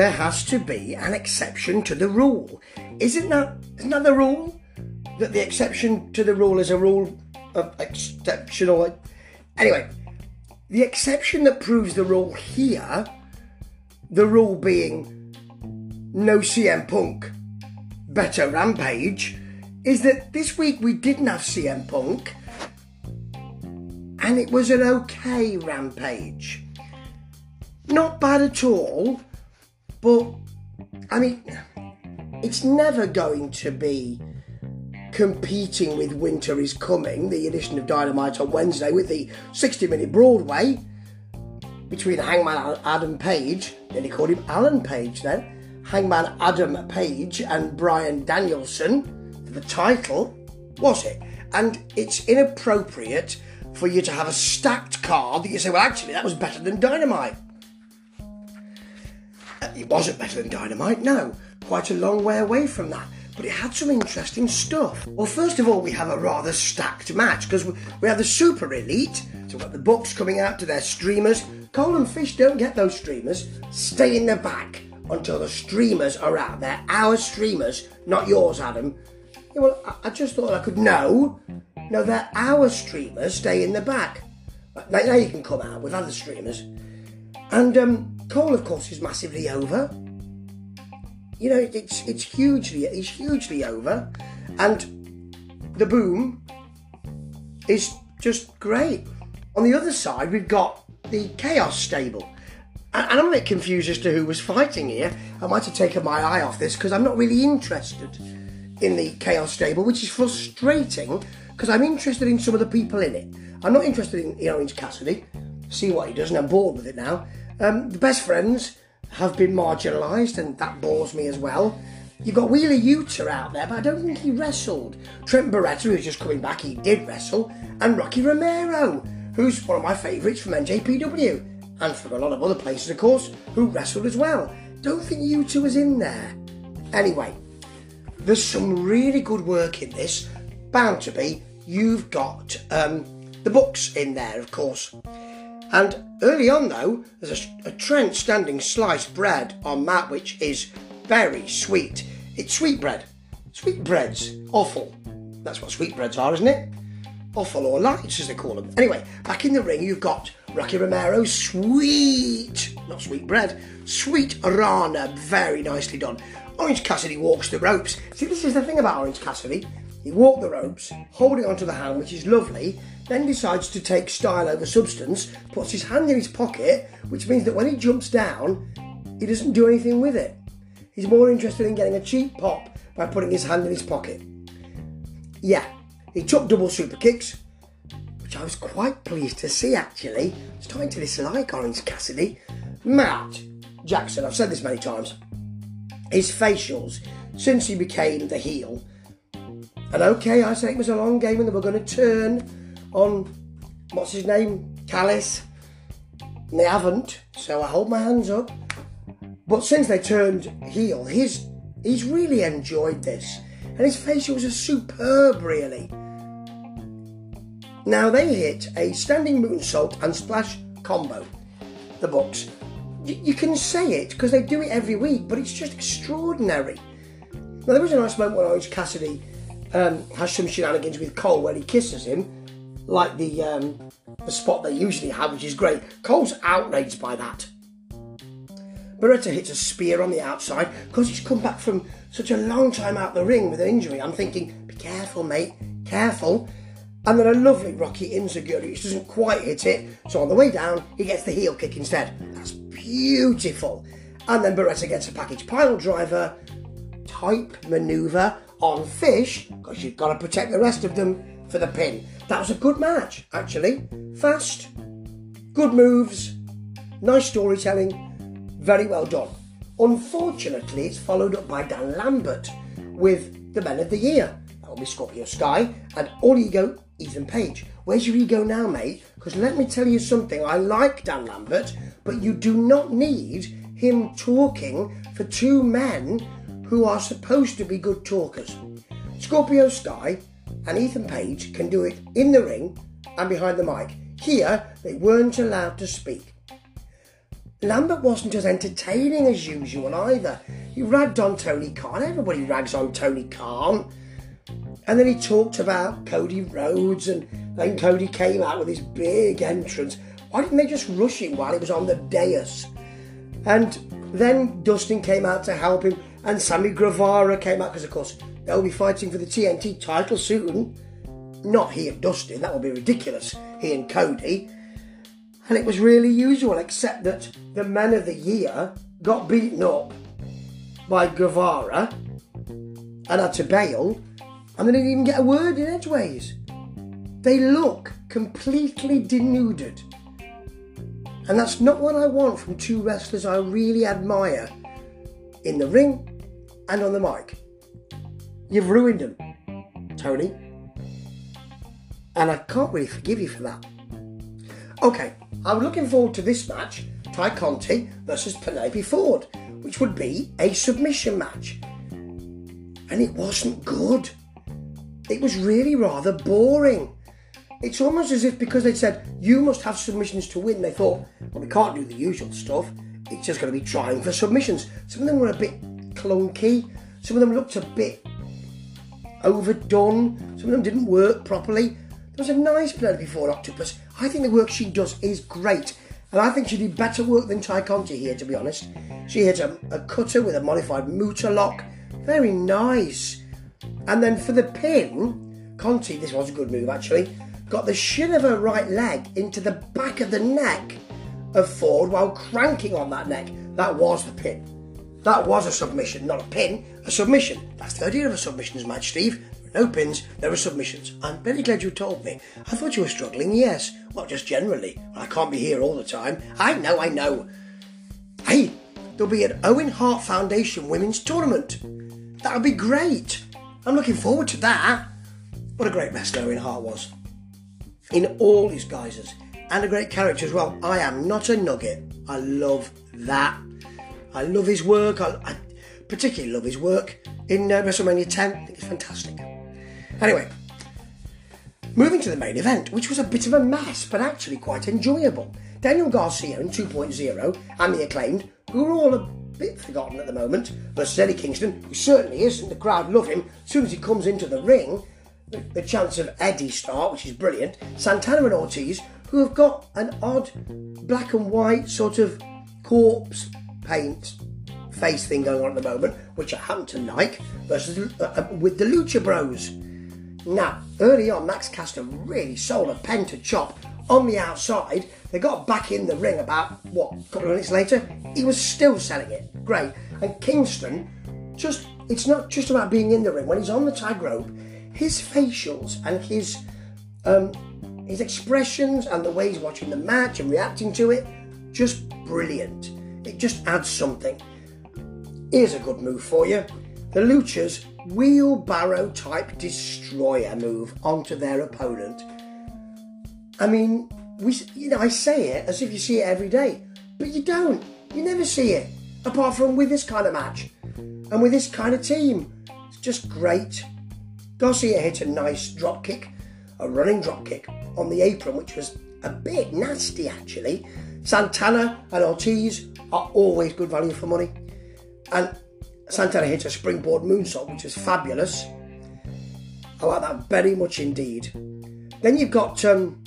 there has to be an exception to the rule. Isn't that isn't that the rule? That the exception to the rule is a rule of exceptional. Anyway, the exception that proves the rule here, the rule being no CM Punk, better Rampage, is that this week we didn't have CM Punk, and it was an okay Rampage. Not bad at all, but I mean, it's never going to be competing with Winter is Coming, the edition of Dynamite on Wednesday with the 60 minute Broadway between Hangman Adam Page, then he called him Alan Page then, Hangman Adam Page and Bryan Danielson for the title, was it? And it's inappropriate for you to have a stacked card that you say, well, actually, that was better than Dynamite. It wasn't better than Dynamite, no. Quite a long way away from that. But it had some interesting stuff. Well, first of all, we have a rather stacked match because we have the Super Elite. So we've got the Bucks coming out to their streamers. Cole and Fish don't get those streamers. Stay in the back until the streamers are out. They're our streamers, not yours, Adam. Yeah, well, I just thought I could know. No, they're our streamers. Stay in the back. Now, now you can come out with other streamers. And um, Cole, of course, is massively over. You know, it's it's hugely it's hugely over, and the boom is just great. On the other side, we've got the Chaos stable. And I'm a bit confused as to who was fighting here. I might have taken my eye off this because I'm not really interested in the Chaos stable, which is frustrating because I'm interested in some of the people in it. I'm not interested in Orange Cassidy. See what he does, and I'm bored with it now. Um, the best friends have been marginalised, and that bores me as well. You've got Wheeler Yuta out there, but I don't think he wrestled. Trent Beretta, who's just coming back, he did wrestle, and Rocky Romero, who's one of my favourites from NJPW, and from a lot of other places, of course, who wrestled as well. Don't think Yuta was in there. Anyway, there's some really good work in this. Bound to be. You've got um, the Bucks in there, of course. And early on, though, there's a, a Trent standing sliced bread on that which is very sweet. It's sweet bread. Sweet bread's awful. That's what sweet breads are, isn't it? Awful or lights, as they call them. Anyway, back in the ring, you've got Rocky Romero, sweet, not sweet bread, sweet Rana, very nicely done. Orange Cassidy walks the ropes. See, this is the thing about Orange Cassidy. He walked the ropes, holding onto the hand, which is lovely, then decides to take style over substance, puts his hand in his pocket, which means that when he jumps down, he doesn't do anything with it. He's more interested in getting a cheap pop by putting his hand in his pocket. Yeah, he took double super kicks, which I was quite pleased to see actually. I'm starting to dislike Orange Cassidy. Matt Jackson, I've said this many times, his facials, since he became the heel, and okay, I say it was a long game and they were going to turn on, what's his name, Callis. And they haven't, so I hold my hands up. But since they turned heel, he's, he's really enjoyed this. And his facials are superb, really. Now they hit a standing moonsault and splash combo, the Bucks. you can say it because they do it every week, but it's just extraordinary. Now there was a nice moment when Orange Cassidy um, has some shenanigans with Cole where he kisses him, like the um, the spot they usually have, which is great. Cole's outraged by that. Beretta hits a spear on the outside because he's come back from such a long time out the ring with an injury. I'm thinking, be careful, mate, careful. And then a lovely Rocky Inzaguri, which doesn't quite hit it. So on the way down, he gets the heel kick instead. That's beautiful. And then Beretta gets a package pile driver type maneuver on Fish because you've got to protect the rest of them for the pin. That was a good match, actually. Fast, good moves, nice storytelling, very well done. Unfortunately, it's followed up by Dan Lambert with the Men of the Year. That'll be Scorpio Sky and All Ego, Ethan Page. Where's your ego now, mate? Because let me tell you something. I like Dan Lambert, but you do not need him talking for two men who are supposed to be good talkers. Scorpio Sky and Ethan Page can do it in the ring and behind the mic. Here, they weren't allowed to speak. Lambert wasn't as entertaining as usual either. He ragged on Tony Khan. Everybody rags on Tony Khan. And then he talked about Cody Rhodes, and then Cody came out with his big entrance. Why didn't they just rush him while he was on the dais? And then Dustin came out to help him, and Sammy Guevara came out because, of course, they'll be fighting for the TNT title soon. Not he and Dustin, that would be ridiculous. He and Cody. And it was really usual, except that the men of the year got beaten up by Guevara and had to bail, and they didn't even get a word in edgeways. They look completely denuded. And that's not what I want from two wrestlers I really admire in the ring and on the mic. You've ruined them, Tony. And I can't really forgive you for that. Okay, I'm looking forward to this match Tay Conti versus Penelope Ford, which would be a submission match. And it wasn't good. It was really rather boring. It's almost as if because they said you must have submissions to win, they thought, well, we can't do the usual stuff. It's just going to be trying for submissions. Some of them were a bit clunky. Some of them looked a bit overdone. Some of them didn't work properly. There was a nice Penelope Ford Octopus. I think the work she does is great. And I think she did better work than Tay Conti here, to be honest. She hit a, a cutter with a modified Muta lock. Very nice. And then for the pin, Conti, this was a good move actually, got the shin of her right leg into the back of the neck of Ford while cranking on that neck. That was the pin. That was a submission, not a pin, a submission. That's the idea of a submissions match, Steve. There were no pins, there were submissions. I'm very glad you told me. I thought you were struggling, yes. Well, just generally. I can't be here all the time. I know, I know. Hey, there'll be an Owen Hart Foundation women's tournament. That'll be great. I'm looking forward to that. What a great wrestler Owen Hart was in all his guises and a great character as well. I am not a nugget. I love that. I love his work. I, I particularly love his work in uh, WrestleMania 10. I think it's fantastic. Anyway, moving to the main event, which was a bit of a mess, but actually quite enjoyable. Daniel Garcia in 2.0 and the acclaimed, who are all a bit forgotten at the moment, versus Eddie Kingston, who certainly isn't. The crowd love him. As soon as he comes into the ring, the chance of Eddie start, which is brilliant. Santana and Ortiz, who have got an odd black and white sort of corpse paint face thing going on at the moment, which I happen to like, versus uh, uh, with the Lucha Bros. Now, early on, Max Caster really sold a Penta chop on the outside. They got back in the ring about, what, a couple of minutes later? He was still selling it. Great. And Kingston, just, it's not just about being in the ring. When he's on the tag rope, his facials and his um, his expressions and the way he's watching the match and reacting to it, just brilliant. It just adds something. Here's a good move for you. The Luchas wheelbarrow type destroyer move onto their opponent. I mean, we you know I say it as if you see it every day, but you don't. You never see it apart from with this kind of match and with this kind of team. It's just great. Garcia hit a nice drop kick, a running drop kick on the apron, which was a bit nasty actually. Santana and Ortiz are always good value for money. And Santana hits a springboard moonsault, which is fabulous. I like that very much indeed. Then you've got um,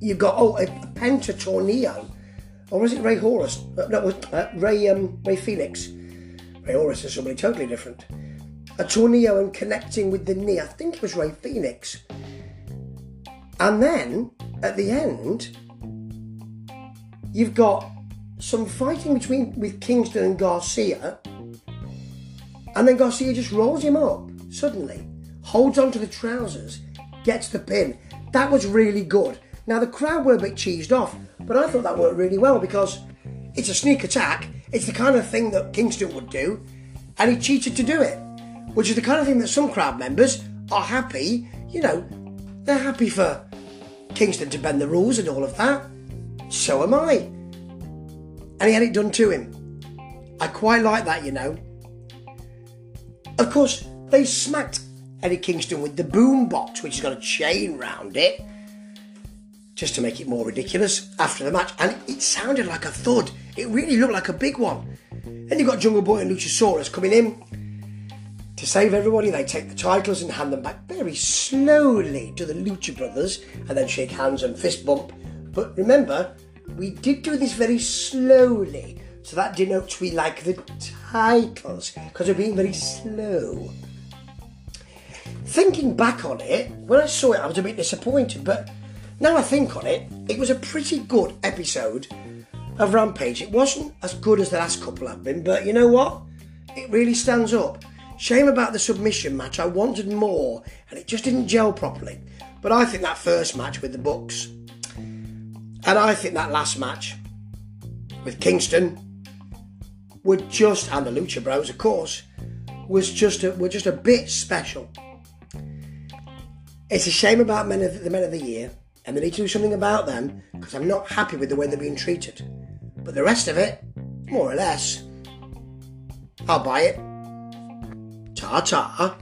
you've got oh a, pentatorneo, or was it Rey Horus? Uh, no, uh, Ray um, Rey Fenix. Rey Horus is somebody totally different a tornado and connecting with the knee. I think it was Rey Fenix. And then at the end, you've got some fighting between with Kingston and Garcia. And then Garcia just rolls him up suddenly, holds onto the trousers, gets the pin. That was really good. Now the crowd were a bit cheesed off, but I thought that worked really well because it's a sneak attack. It's the kind of thing that Kingston would do, and he cheated to do it which is the kind of thing that some crowd members are happy, you know, they're happy for Kingston to bend the rules and all of that. So am I. And he had it done to him. I quite like that, you know. Of course, they smacked Eddie Kingston with the boom box, which has got a chain round it. just to make it more ridiculous after the match, and it sounded like a thud. It really looked like a big one. Then you've got Jungle Boy and Luchasaurus coming in to save everybody. They take the titles and hand them back very slowly to the Lucha Brothers, and then shake hands and fist bump. But remember, we did do this very slowly, so that denotes we like the titles because we're being very slow. Thinking back on it, when I saw it, I was a bit disappointed, but now I think on it, it was a pretty good episode of Rampage. It wasn't as good as the last couple have been, but you know what? It really stands up. Shame about the submission match. I wanted more, and it just didn't gel properly. But I think that first match with the Bucks, and I think that last match with Kingston, were just and the Lucha Bros, of course, was just a, were just a bit special. It's a shame about men of the men of the year, and they need to do something about them because I'm not happy with the way they're being treated. But the rest of it, more or less, I'll buy it. Ta ta.